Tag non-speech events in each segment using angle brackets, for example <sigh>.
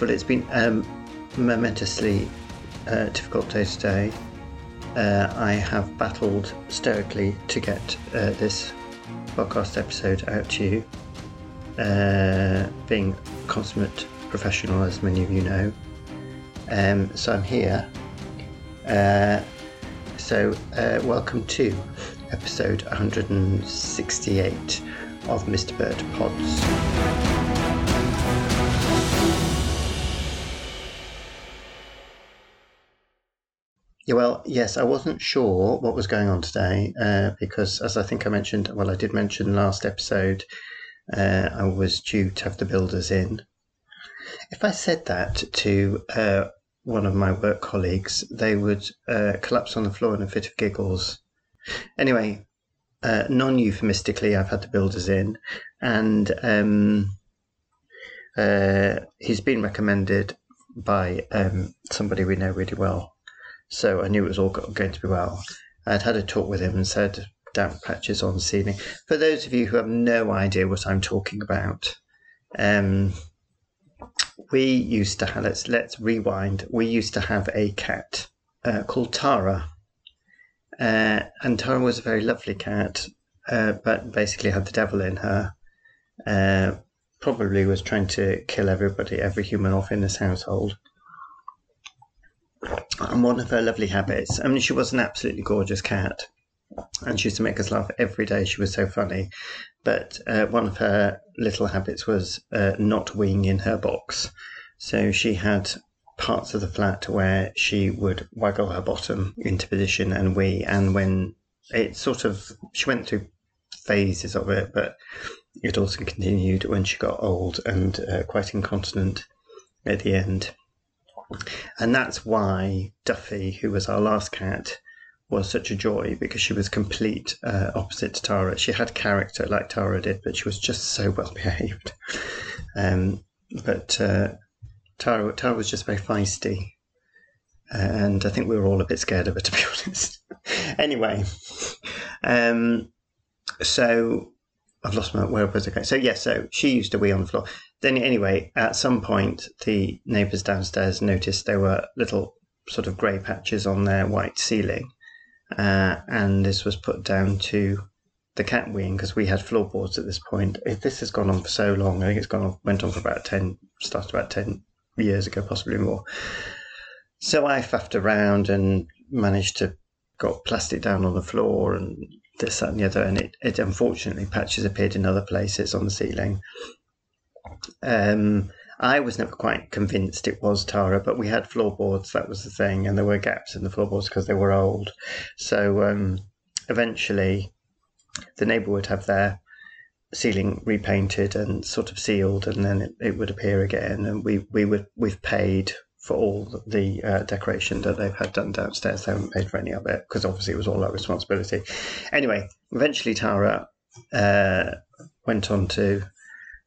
Well, it's been um, momentously uh, difficult day today. Uh, I have battled stoically to get uh, this podcast episode out to you, uh, being consummate professional, as many of you know. Um, so I'm here. Uh, so uh, welcome to episode 168 of Mr. Bird Pods. Yeah, well, yes, I wasn't sure what was going on today uh, because, as I think I mentioned, well, I did mention last episode, uh, I was due to have the builders in. If I said that to uh, one of my work colleagues, they would uh, collapse on the floor in a fit of giggles. Anyway, uh, non euphemistically, I've had the builders in, and um, uh, he's been recommended by um, somebody we know really well so I knew it was all going to be well. I'd had a talk with him and said damp patches on ceiling. For those of you who have no idea what I'm talking about, um, we used to have, let's let's rewind. We used to have a cat uh, called Tara, uh, and Tara was a very lovely cat, uh, but basically had the devil in her. Uh, probably was trying to kill everybody, every human off in this household and one of her lovely habits. I mean, she was an absolutely gorgeous cat, and she used to make us laugh every day. She was so funny. But uh, one of her little habits was uh, not weeing in her box. So she had parts of the flat where she would waggle her bottom into position and wee. And when it sort of, she went through phases of it, but it also continued when she got old and uh, quite incontinent at the end. And that's why Duffy, who was our last cat, was such a joy because she was complete uh, opposite to Tara. She had character like Tara did, but she was just so well <laughs> behaved. Um, but uh, Tara, Tara was just very feisty. And I think we were all a bit scared of her, <laughs> to be honest. anyway, um, so I've lost my where was it? Going? So yes, yeah, so she used to wee on the floor. Then anyway, at some point, the neighbours downstairs noticed there were little sort of grey patches on their white ceiling, uh, and this was put down to the cat wing because we had floorboards at this point. If this has gone on for so long. I think it's gone on, went on for about ten, started about ten years ago, possibly more. So I faffed around and managed to got plastic down on the floor and this, that, and the other. And it, it unfortunately, patches appeared in other places on the ceiling. Um, I was never quite convinced it was Tara, but we had floorboards, that was the thing, and there were gaps in the floorboards because they were old. So um, eventually, the neighbour would have their ceiling repainted and sort of sealed, and then it, it would appear again. And we, we would we've paid for all the uh, decoration that they've had done downstairs. They haven't paid for any of it because obviously it was all our responsibility. Anyway, eventually Tara uh, went on to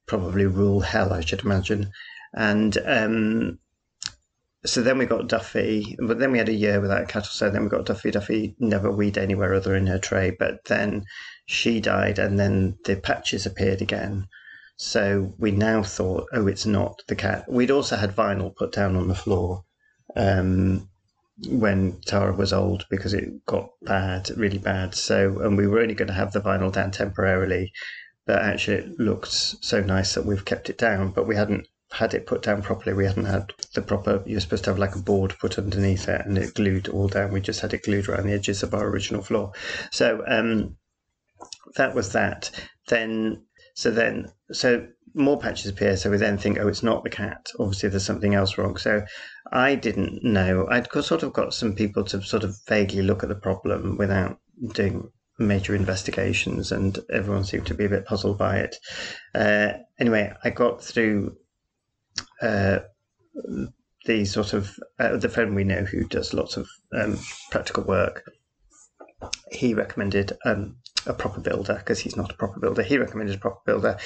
probably rule hell, I should imagine. And um, so then we got Duffy, but then we had a year without cattle. So then we got Duffy. Duffy never weed anywhere other in her tray, but then she died, and then the patches appeared again. So we now thought, oh, it's not the cat. We'd also had vinyl put down on the floor um, when Tara was old because it got bad, really bad. So, and we were only going to have the vinyl down temporarily, but actually it looked so nice that we've kept it down. But we hadn't had it put down properly. We hadn't had the proper. You're supposed to have like a board put underneath it and it glued all down. We just had it glued around the edges of our original floor. So um, that was that. Then so then, so more patches appear. So we then think, oh, it's not the cat. Obviously, there's something else wrong. So I didn't know. I'd sort of got some people to sort of vaguely look at the problem without doing major investigations, and everyone seemed to be a bit puzzled by it. Uh, anyway, I got through uh, the sort of uh, the friend we know who does lots of um, practical work. He recommended um, a proper builder because he's not a proper builder. He recommended a proper builder,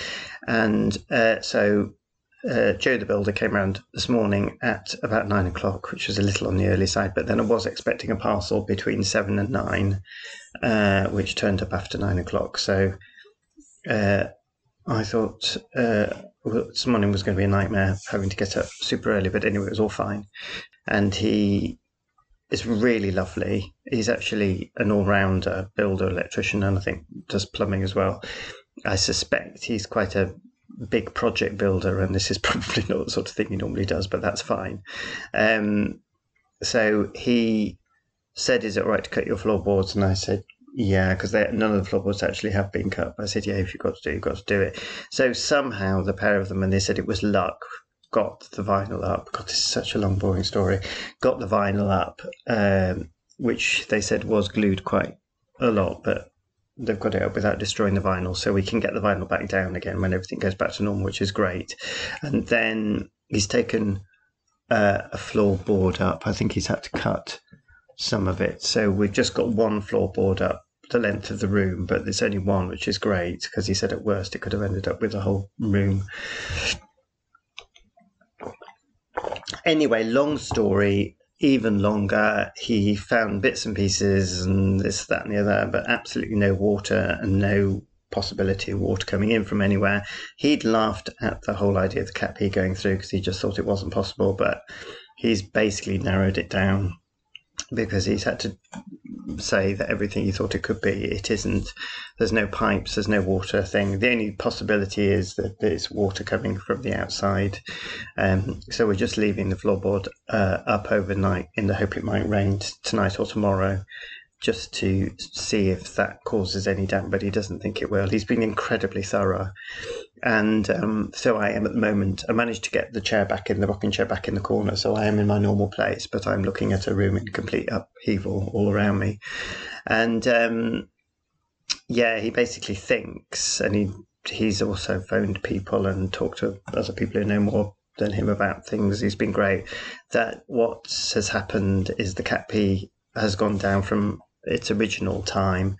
and uh, so uh, Joe the builder came around this morning at about nine o'clock, which was a little on the early side. But then I was expecting a parcel between seven and nine, uh, which turned up after nine o'clock. So uh, I thought, uh, this morning was going to be a nightmare having to get up super early, but anyway, it was all fine. And he is really lovely. He's actually an all rounder builder, electrician, and I think does plumbing as well. I suspect he's quite a big project builder, and this is <laughs> probably not the sort of thing he normally does, but that's fine. Um, so he said, "Is it right to cut your floorboards?" And I said, "Yeah," because none of the floorboards actually have been cut. I said, "Yeah, if you've got to do, you've got to do it." So somehow the pair of them, and they said it was luck, got the vinyl up. God, this is such a long, boring story. Got the vinyl up, um, which they said was glued quite a lot, but they've got it up without destroying the vinyl, so we can get the vinyl back down again when everything goes back to normal, which is great. And then he's taken uh, a floorboard up. I think he's had to cut some of it, so we've just got one floorboard up the length of the room, but there's only one, which is great because he said at worst it could have ended up with the whole room. Anyway, long story even longer. He found bits and pieces and this, that, and the other, but absolutely no water and no possibility of water coming in from anywhere. He'd laughed at the whole idea of the Cat pee going through because he just thought it wasn't possible, but he's basically narrowed it down because he's had to say that everything he thought it could be, it isn't. There's no pipes, there's no water thing. The only possibility is that there's water coming from the outside. Um, so we're just leaving the floorboard uh, up overnight in the hope it might rain tonight or tomorrow. Just to see if that causes any damp, but he doesn't think it will. He's been incredibly thorough. And um, so I am at the moment. I managed to get the chair back in the rocking chair back in the corner, so I am in my normal place, but I'm looking at a room in complete upheaval all around me. And um, yeah, he basically thinks, and he he's also phoned people and talked to other people who know more than him about things. He's been great. That what has happened is the cat pee has gone down from its original time.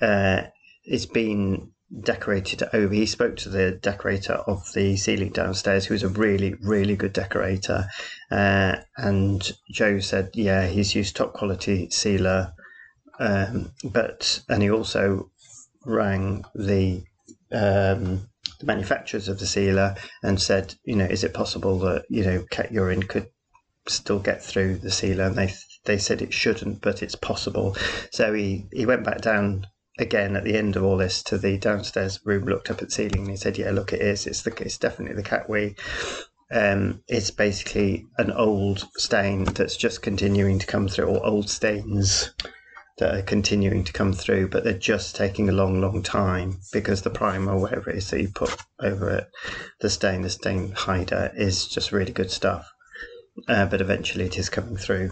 Uh, it's been decorated over. He spoke to the decorator of the ceiling downstairs, who's a really, really good decorator. Uh, and Joe said, yeah, he's used top quality sealer. Um, but, and he also rang the, um, the manufacturers of the sealer and said, you know, is it possible that, you know, cat urine could still get through the sealer? And they, they said it shouldn't, but it's possible. So he, he went back down again at the end of all this to the downstairs room, looked up at the ceiling, and he said, "Yeah, look, it is. It's the it's definitely the cat wee. Um, it's basically an old stain that's just continuing to come through, or old stains that are continuing to come through, but they're just taking a long, long time because the primer, whatever it is that you put over it, the stain, the stain hider, is just really good stuff. Uh, but eventually, it is coming through.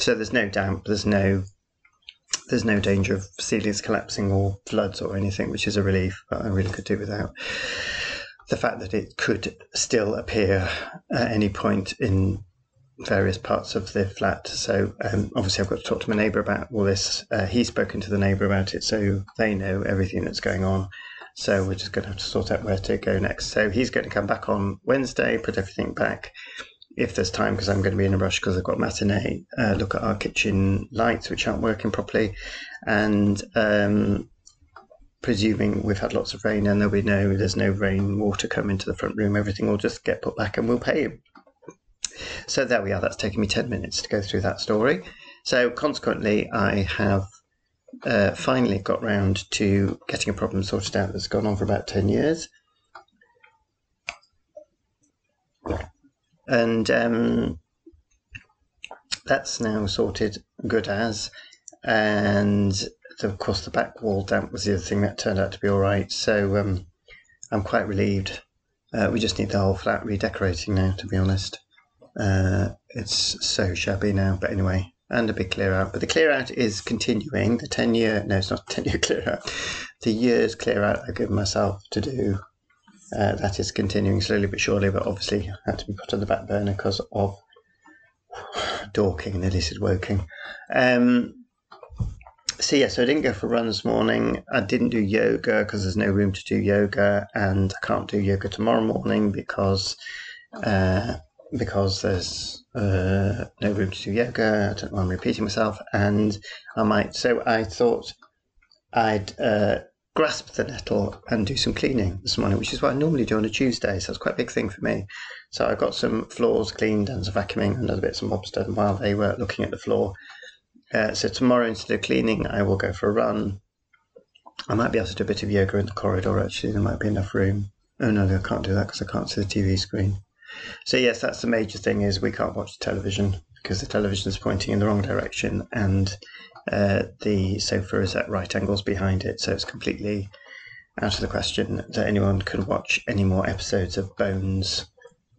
So there's no damp, there's no there's no danger of ceilings collapsing or floods or anything, which is a relief. But I really could do without the fact that it could still appear at any point in various parts of the flat. So um, obviously, I've got to talk to my neighbour about all this. Uh, he's spoken to the neighbour about it, so they know everything that's going on. So we're just going to have to sort out where to go next. So he's going to come back on Wednesday, put everything back if there's time, because I'm going to be in a rush because I've got matinee, uh, look at our kitchen lights, which aren't working properly. And um, presuming we've had lots of rain and there'll be no, there's no rain water come into the front room, everything will just get put back and we'll pay him. So there we are. That's taken me 10 minutes to go through that story. So consequently, I have uh, finally got round to getting a problem sorted out that's gone on for about 10 years. And um, that's now sorted good as. And of course, the back wall damp was the other thing that turned out to be all right. So um, I'm quite relieved. Uh, we just need the whole flat redecorating now, to be honest. Uh, it's so shabby now, but anyway, and a big clear out. But the clear out is continuing. The 10 year, no, it's not <laughs> 10 year clear out. The year's clear out I've given myself to do uh, that is continuing slowly but surely, but obviously had to be put on the back burner because of Dorking and illicit Woking. Um, so yeah, so I didn't go for a run this morning. I didn't do yoga because there's no room to do yoga, and I can't do yoga tomorrow morning because uh, because there's uh, no room to do yoga. I don't know. I'm repeating myself, and I might. So I thought I'd uh, grasp the nettle and do some cleaning this morning, which is what I normally do on a Tuesday. So it's quite a big thing for me. So I got some floors cleaned and some vacuuming and other bits and bobs done while they were looking at the floor. Uh, so tomorrow, instead of cleaning, I will go for a run. I might be able to do a bit of yoga in the corridor. Actually, there might be enough room. Oh no, I can't do that because I can't see the TV screen. So yes, that's the major thing is we can't watch television because the television is pointing in the wrong direction and uh, the sofa is at right angles behind it, so it's completely out of the question that anyone can watch any more episodes of Bones.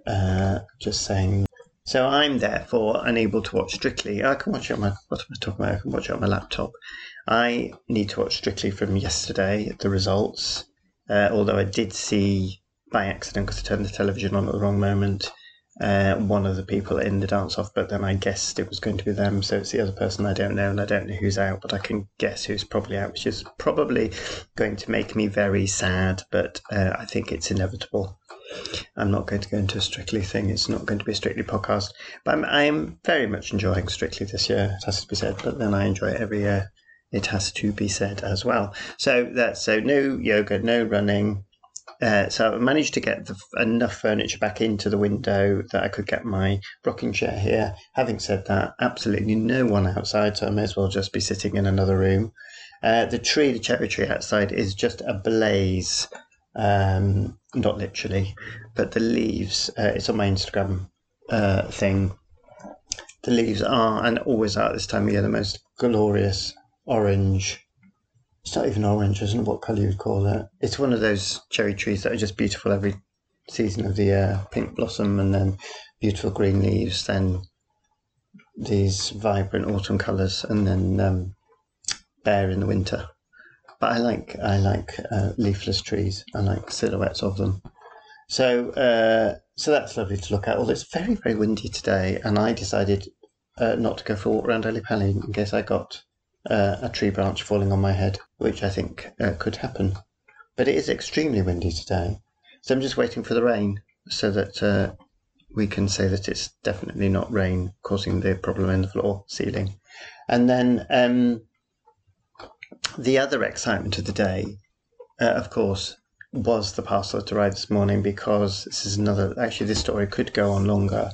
Uh, just saying. So I'm therefore unable to watch Strictly. I can watch it on my what am I talking about? I can watch it on my laptop. I need to watch Strictly from yesterday, the results. Uh, although I did see by accident because I turned the television on at the wrong moment uh, one of the people in the dance off, but then I guessed it was going to be them. So it's the other person I don't know, and I don't know who's out, but I can guess who's probably out, which is probably going to make me very sad, but uh, I think it's inevitable. I'm not going to go into a strictly thing. It's not going to be a strictly podcast, but I'm, I am very much enjoying strictly this year. It has to be said, but then I enjoy it every year. It has to be said as well. So that's so no yoga, no running, uh, so I managed to get the, enough furniture back into the window that I could get my rocking chair here. Having said that, absolutely no one outside, so I may as well just be sitting in another room. Uh, the tree, the cherry tree outside, is just ablaze. Um, not literally, but the leaves. Uh, it's on my Instagram uh, thing. The leaves are and always are at this time of year the most glorious orange it's not even orange, isn't it? What colour you'd call it? It's one of those cherry trees that are just beautiful every season of the year. Pink blossom and then beautiful green leaves, then these vibrant autumn colours, and then um, bare in the winter. But I like I like uh, leafless trees. I like silhouettes of them. So uh, so that's lovely to look at. Although it's very very windy today, and I decided uh, not to go for a walk around Ally Pally in case I got uh, a tree branch falling on my head, which I think uh, could happen. But it is extremely windy today, so I'm just waiting for the rain so that uh, we can say that it's definitely not rain causing the problem in the floor ceiling. And then um, the other excitement of the day, uh, of course, was the parcel that arrived this morning because this is another. Actually, this story could go on longer.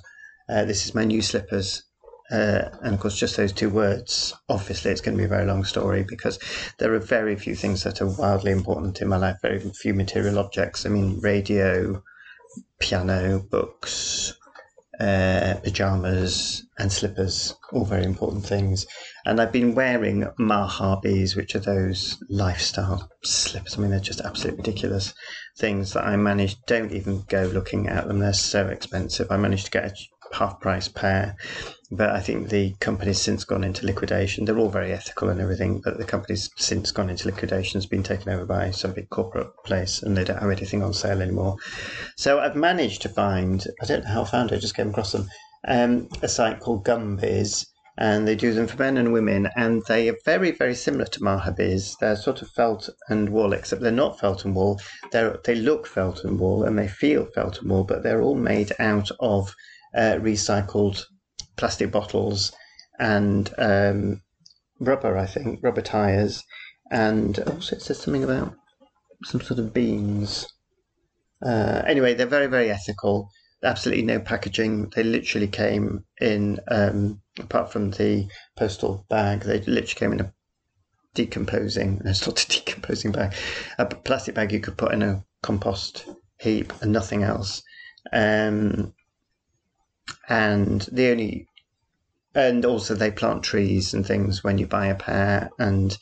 Uh, this is my new slippers uh, and of course, just those two words. Obviously, it's going to be a very long story because there are very few things that are wildly important in my life, very few material objects. I mean, radio, piano, books, uh, pajamas, and slippers, all very important things. And I've been wearing Mahabis, which are those lifestyle slippers. I mean, they're just absolutely ridiculous things that I managed. Don't even go looking at them, they're so expensive. I managed to get a half price pair but I think the company's since gone into liquidation. They're all very ethical and everything, but the company's since gone into liquidation, has been taken over by some big corporate place, and they don't have anything on sale anymore. So I've managed to find, I don't know how I found it, I just came across them, um, a site called Gumbies, and they do them for men and women, and they are very, very similar to Mahabis. They're sort of felt and wool, except they're not felt and wool. They they look felt and wool, and they feel felt and wool, but they're all made out of recycled plastic bottles and um, rubber, I think, rubber tyres. And also it says something about some sort of beans. Uh, anyway, they're very, very ethical. Absolutely no packaging. They literally came in, um, apart from the postal bag, they literally came in a decomposing, no, it's not a <laughs> decomposing bag, a plastic bag you could put in a compost heap and nothing else. Um, and the only and also they plant trees and things when you buy a pair and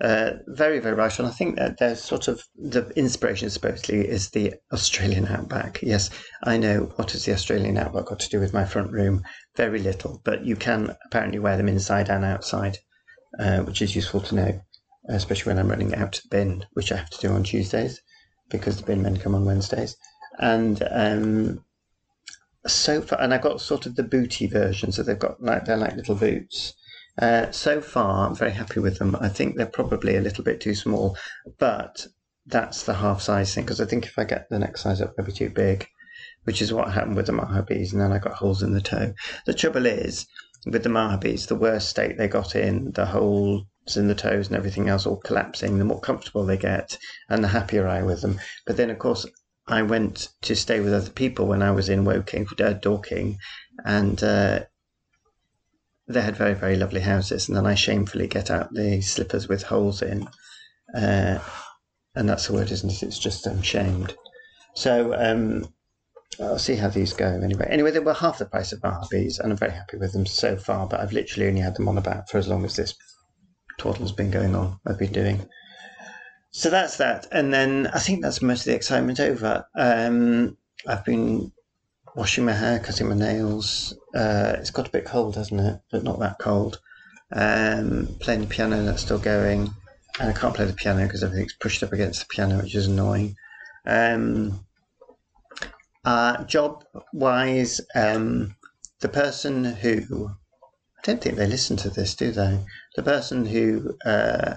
uh, very very right and I think that there's sort of the inspiration supposedly is the Australian outback. Yes I know what has the Australian outback got to do with my front room? Very little but you can apparently wear them inside and outside uh, which is useful to know especially when I'm running out to the bin which I have to do on Tuesdays because the bin men come on Wednesdays. And um, so far, and I've got sort of the booty version, so they've got like they're like little boots. Uh, so far, I'm very happy with them. I think they're probably a little bit too small, but that's the half size thing because I think if I get the next size up, they'll be too big, which is what happened with the Mahabis, and then I got holes in the toe. The trouble is with the Mahabis, the worst state they got in, the whole in the toes and everything else all collapsing, the more comfortable they get, and the happier I with them. But then, of course, I went to stay with other people when I was in Woking, uh, Dorking, and uh, they had very, very lovely houses. And then I shamefully get out the slippers with holes in. Uh, and that's the word, isn't it? It's just um, shamed. So um, I'll see how these go anyway. Anyway, they were half the price of Barbies, and I'm very happy with them so far. But I've literally only had them on about for as long as this twaddle's been going on. I've been doing. So that's that, and then I think that's most of the excitement over. Um, I've been washing my hair, cutting my nails. Uh, it's got a bit cold, hasn't it? But not that cold. Um, playing the piano, that's still going, and I can't play the piano because everything's pushed up against the piano, which is annoying. Um, uh, job wise, um, the person who I don't think they listen to this, do they? The person who uh,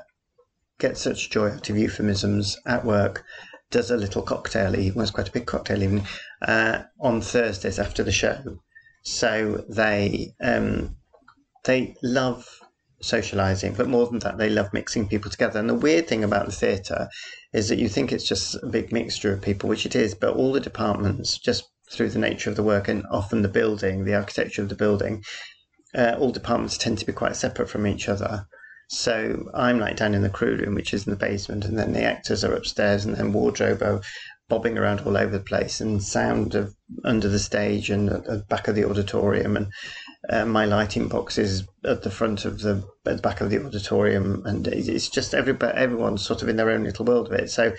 gets such joy out of euphemisms at work does a little cocktail evening, was quite a big cocktail evening, uh, on Thursdays after the show. So they um, they love socializing, but more than that, they love mixing people together. And the weird thing about the theatre is that you think it's just a big mixture of people, which it is, but all the departments, just through the nature of the work and often the building, the architecture of the building, uh, all departments tend to be quite separate from each other. So I'm like down in the crew room, which is in the basement, and then the actors are upstairs, and then wardrobe are bobbing around all over the place, and sound of under the stage and at the back of the auditorium, and uh, my lighting box is at the front of the, the back of the auditorium, and it's just everybody, everyone's sort of in their own little world of it. So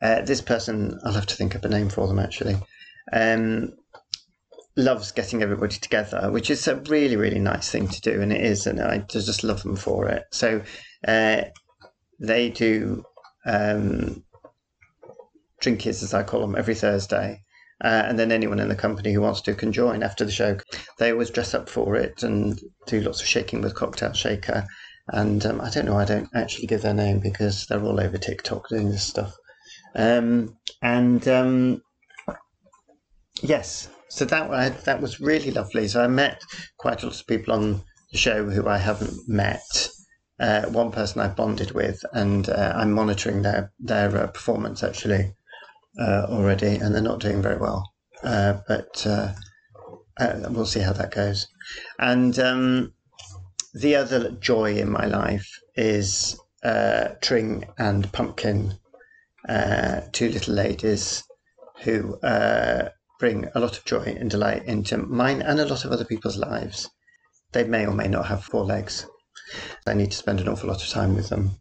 uh, this person, I'll have to think up a name for them actually. Um, loves getting everybody together, which is a really, really nice thing to do, and it is, and I just love them for it. So uh, they do um, drinkies, as I call them, every Thursday. Uh, and then anyone in the company who wants to can join after the show. They always dress up for it and do lots of shaking with Cocktail Shaker. And um, I don't know, I don't actually give their name because they're all over TikTok doing this stuff. Um, and um, yes, so that that was really lovely. So I met quite a lot of people on the show who I haven't met. Uh, one person I bonded with, and uh, I'm monitoring their their uh, performance actually uh, already, and they're not doing very well. Uh, but uh, we'll see how that goes. And um, the other joy in my life is Tring and Pumpkin, two little ladies who bring a lot of joy and delight into mine and a lot of other people's lives. They may or may not have four legs. I need to spend an awful lot of time with them.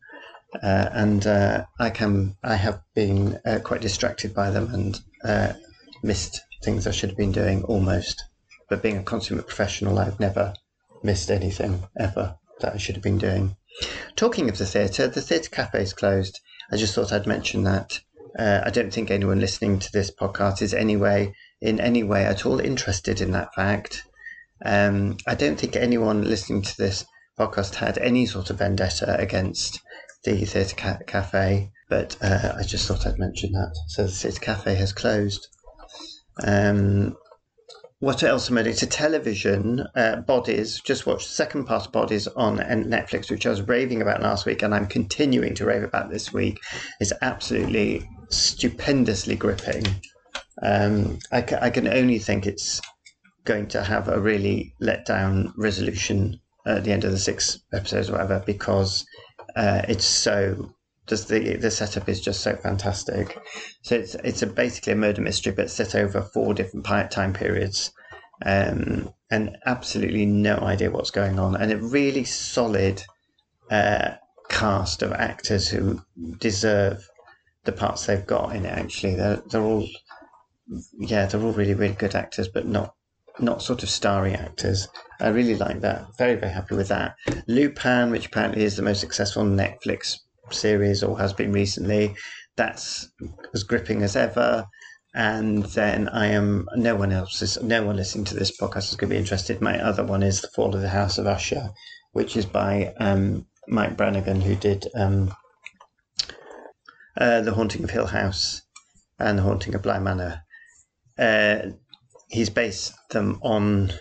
Uh, and uh, I can I have been uh, quite distracted by them and uh, missed things I should have been doing almost. But being a consummate professional, I've never missed anything ever that I should have been doing. Talking of the theatre, the theatre cafe is closed. I just thought I'd mention that. Uh, I don't think anyone listening to this podcast is anyway in any way at all interested in that fact. Um, I don't think anyone listening to this podcast had any sort of vendetta against the Theatre ca- Cafe, but uh, I just thought I'd mention that. So the Theatre Cafe has closed. Um, what else am I doing? To television, uh, Bodies. Just watched the second part of Bodies on Netflix, which I was raving about last week, and I'm continuing to rave about this week. It's absolutely stupendously gripping. Um, I, ca- I can only think it's going to have a really let down resolution at the end of the six episodes or whatever because uh, it's so just the the setup is just so fantastic. So it's it's a basically a murder mystery, but set over four different time periods, um, and absolutely no idea what's going on, and a really solid uh, cast of actors who deserve the parts they've got in it. Actually, they're they're all yeah, they're all really, really good actors, but not not sort of starry actors. I really like that. Very, very happy with that. Lupin, which apparently is the most successful Netflix series or has been recently, that's as gripping as ever. And then I am no one else is no one listening to this podcast is going to be interested. My other one is The Fall of the House of Usher, which is by um, Mike Flanagan, who did um, uh, The Haunting of Hill House and The Haunting of Bly Manor uh, he's based them on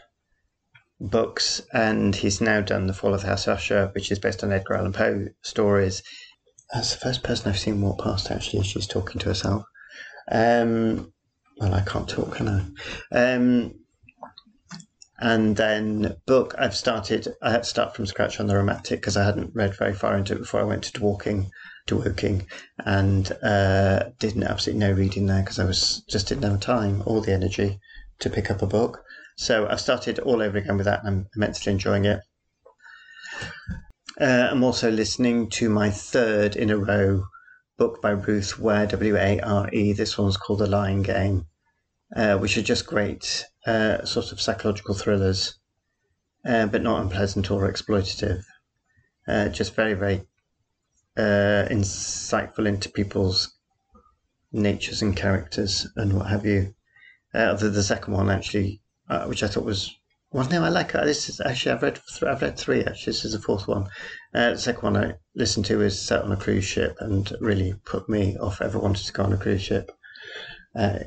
books, and he's now done The Fall of the House of Usher, which is based on Edgar Allan Poe stories. That's the first person I've seen walk past, actually. She's talking to herself. Um, well, I can't talk, can I? Um, and then book, I've started, I had to start from scratch on the romantic because I hadn't read very far into it before I went to Woking, to working, and uh, didn't absolutely no reading there because I was just didn't have time or the energy to pick up a book. So I've started all over again with that and I'm immensely enjoying it. Uh, I'm also listening to my third in a row book by Ruth Ware, W A R E. This one's called The Lying Game, uh, which are just great uh, sort of psychological thrillers, uh, but not unpleasant or exploitative. Uh, just very, very uh, insightful into people's natures and characters and what have you. Uh, the, the second one actually, uh, which I thought was well, no, I like it. This is actually I've read th- I've read three. Actually, this is the fourth one. Uh, the second one I listened to is set on a cruise ship and really put me off ever wanted to go on a cruise ship. Uh,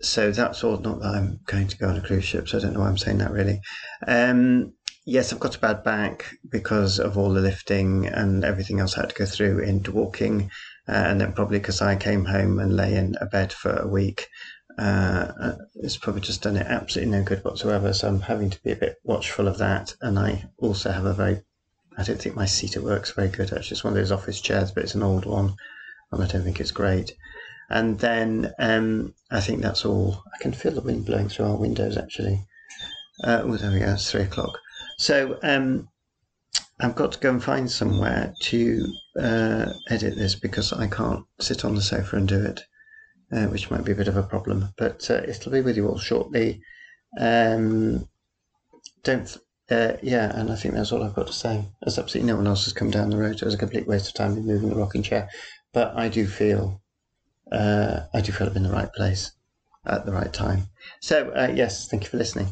so that's all. Not that I'm going to go on a cruise ship, so I don't know why I'm saying that really. Um, yes, I've got a bad back because of all the lifting and everything else I had to go through into Woking, uh, and then probably because I came home and lay in a bed for a week. Uh, it's probably just done it absolutely no good whatsoever. So I'm having to be a bit watchful of that. And I also have a very, I don't think my seat at work's very good. Actually, it's one of those office chairs, but it's an old one, and I don't think it's great. And then um, I think that's all. I can feel the wind blowing through our windows actually. Uh, oh, there we go. It's three o'clock. So um, I've got to go and find somewhere to uh, edit this because I can't sit on the sofa and do it, uh, which might be a bit of a problem. But uh, it'll be with you all shortly. Um, don't. Uh, yeah, and I think that's all I've got to say. There's absolutely no one else has come down the road. It was a complete waste of time in moving the rocking chair. But I do feel uh, I do feel I'm in the right place at the right time. So, uh, yes, thank you for listening.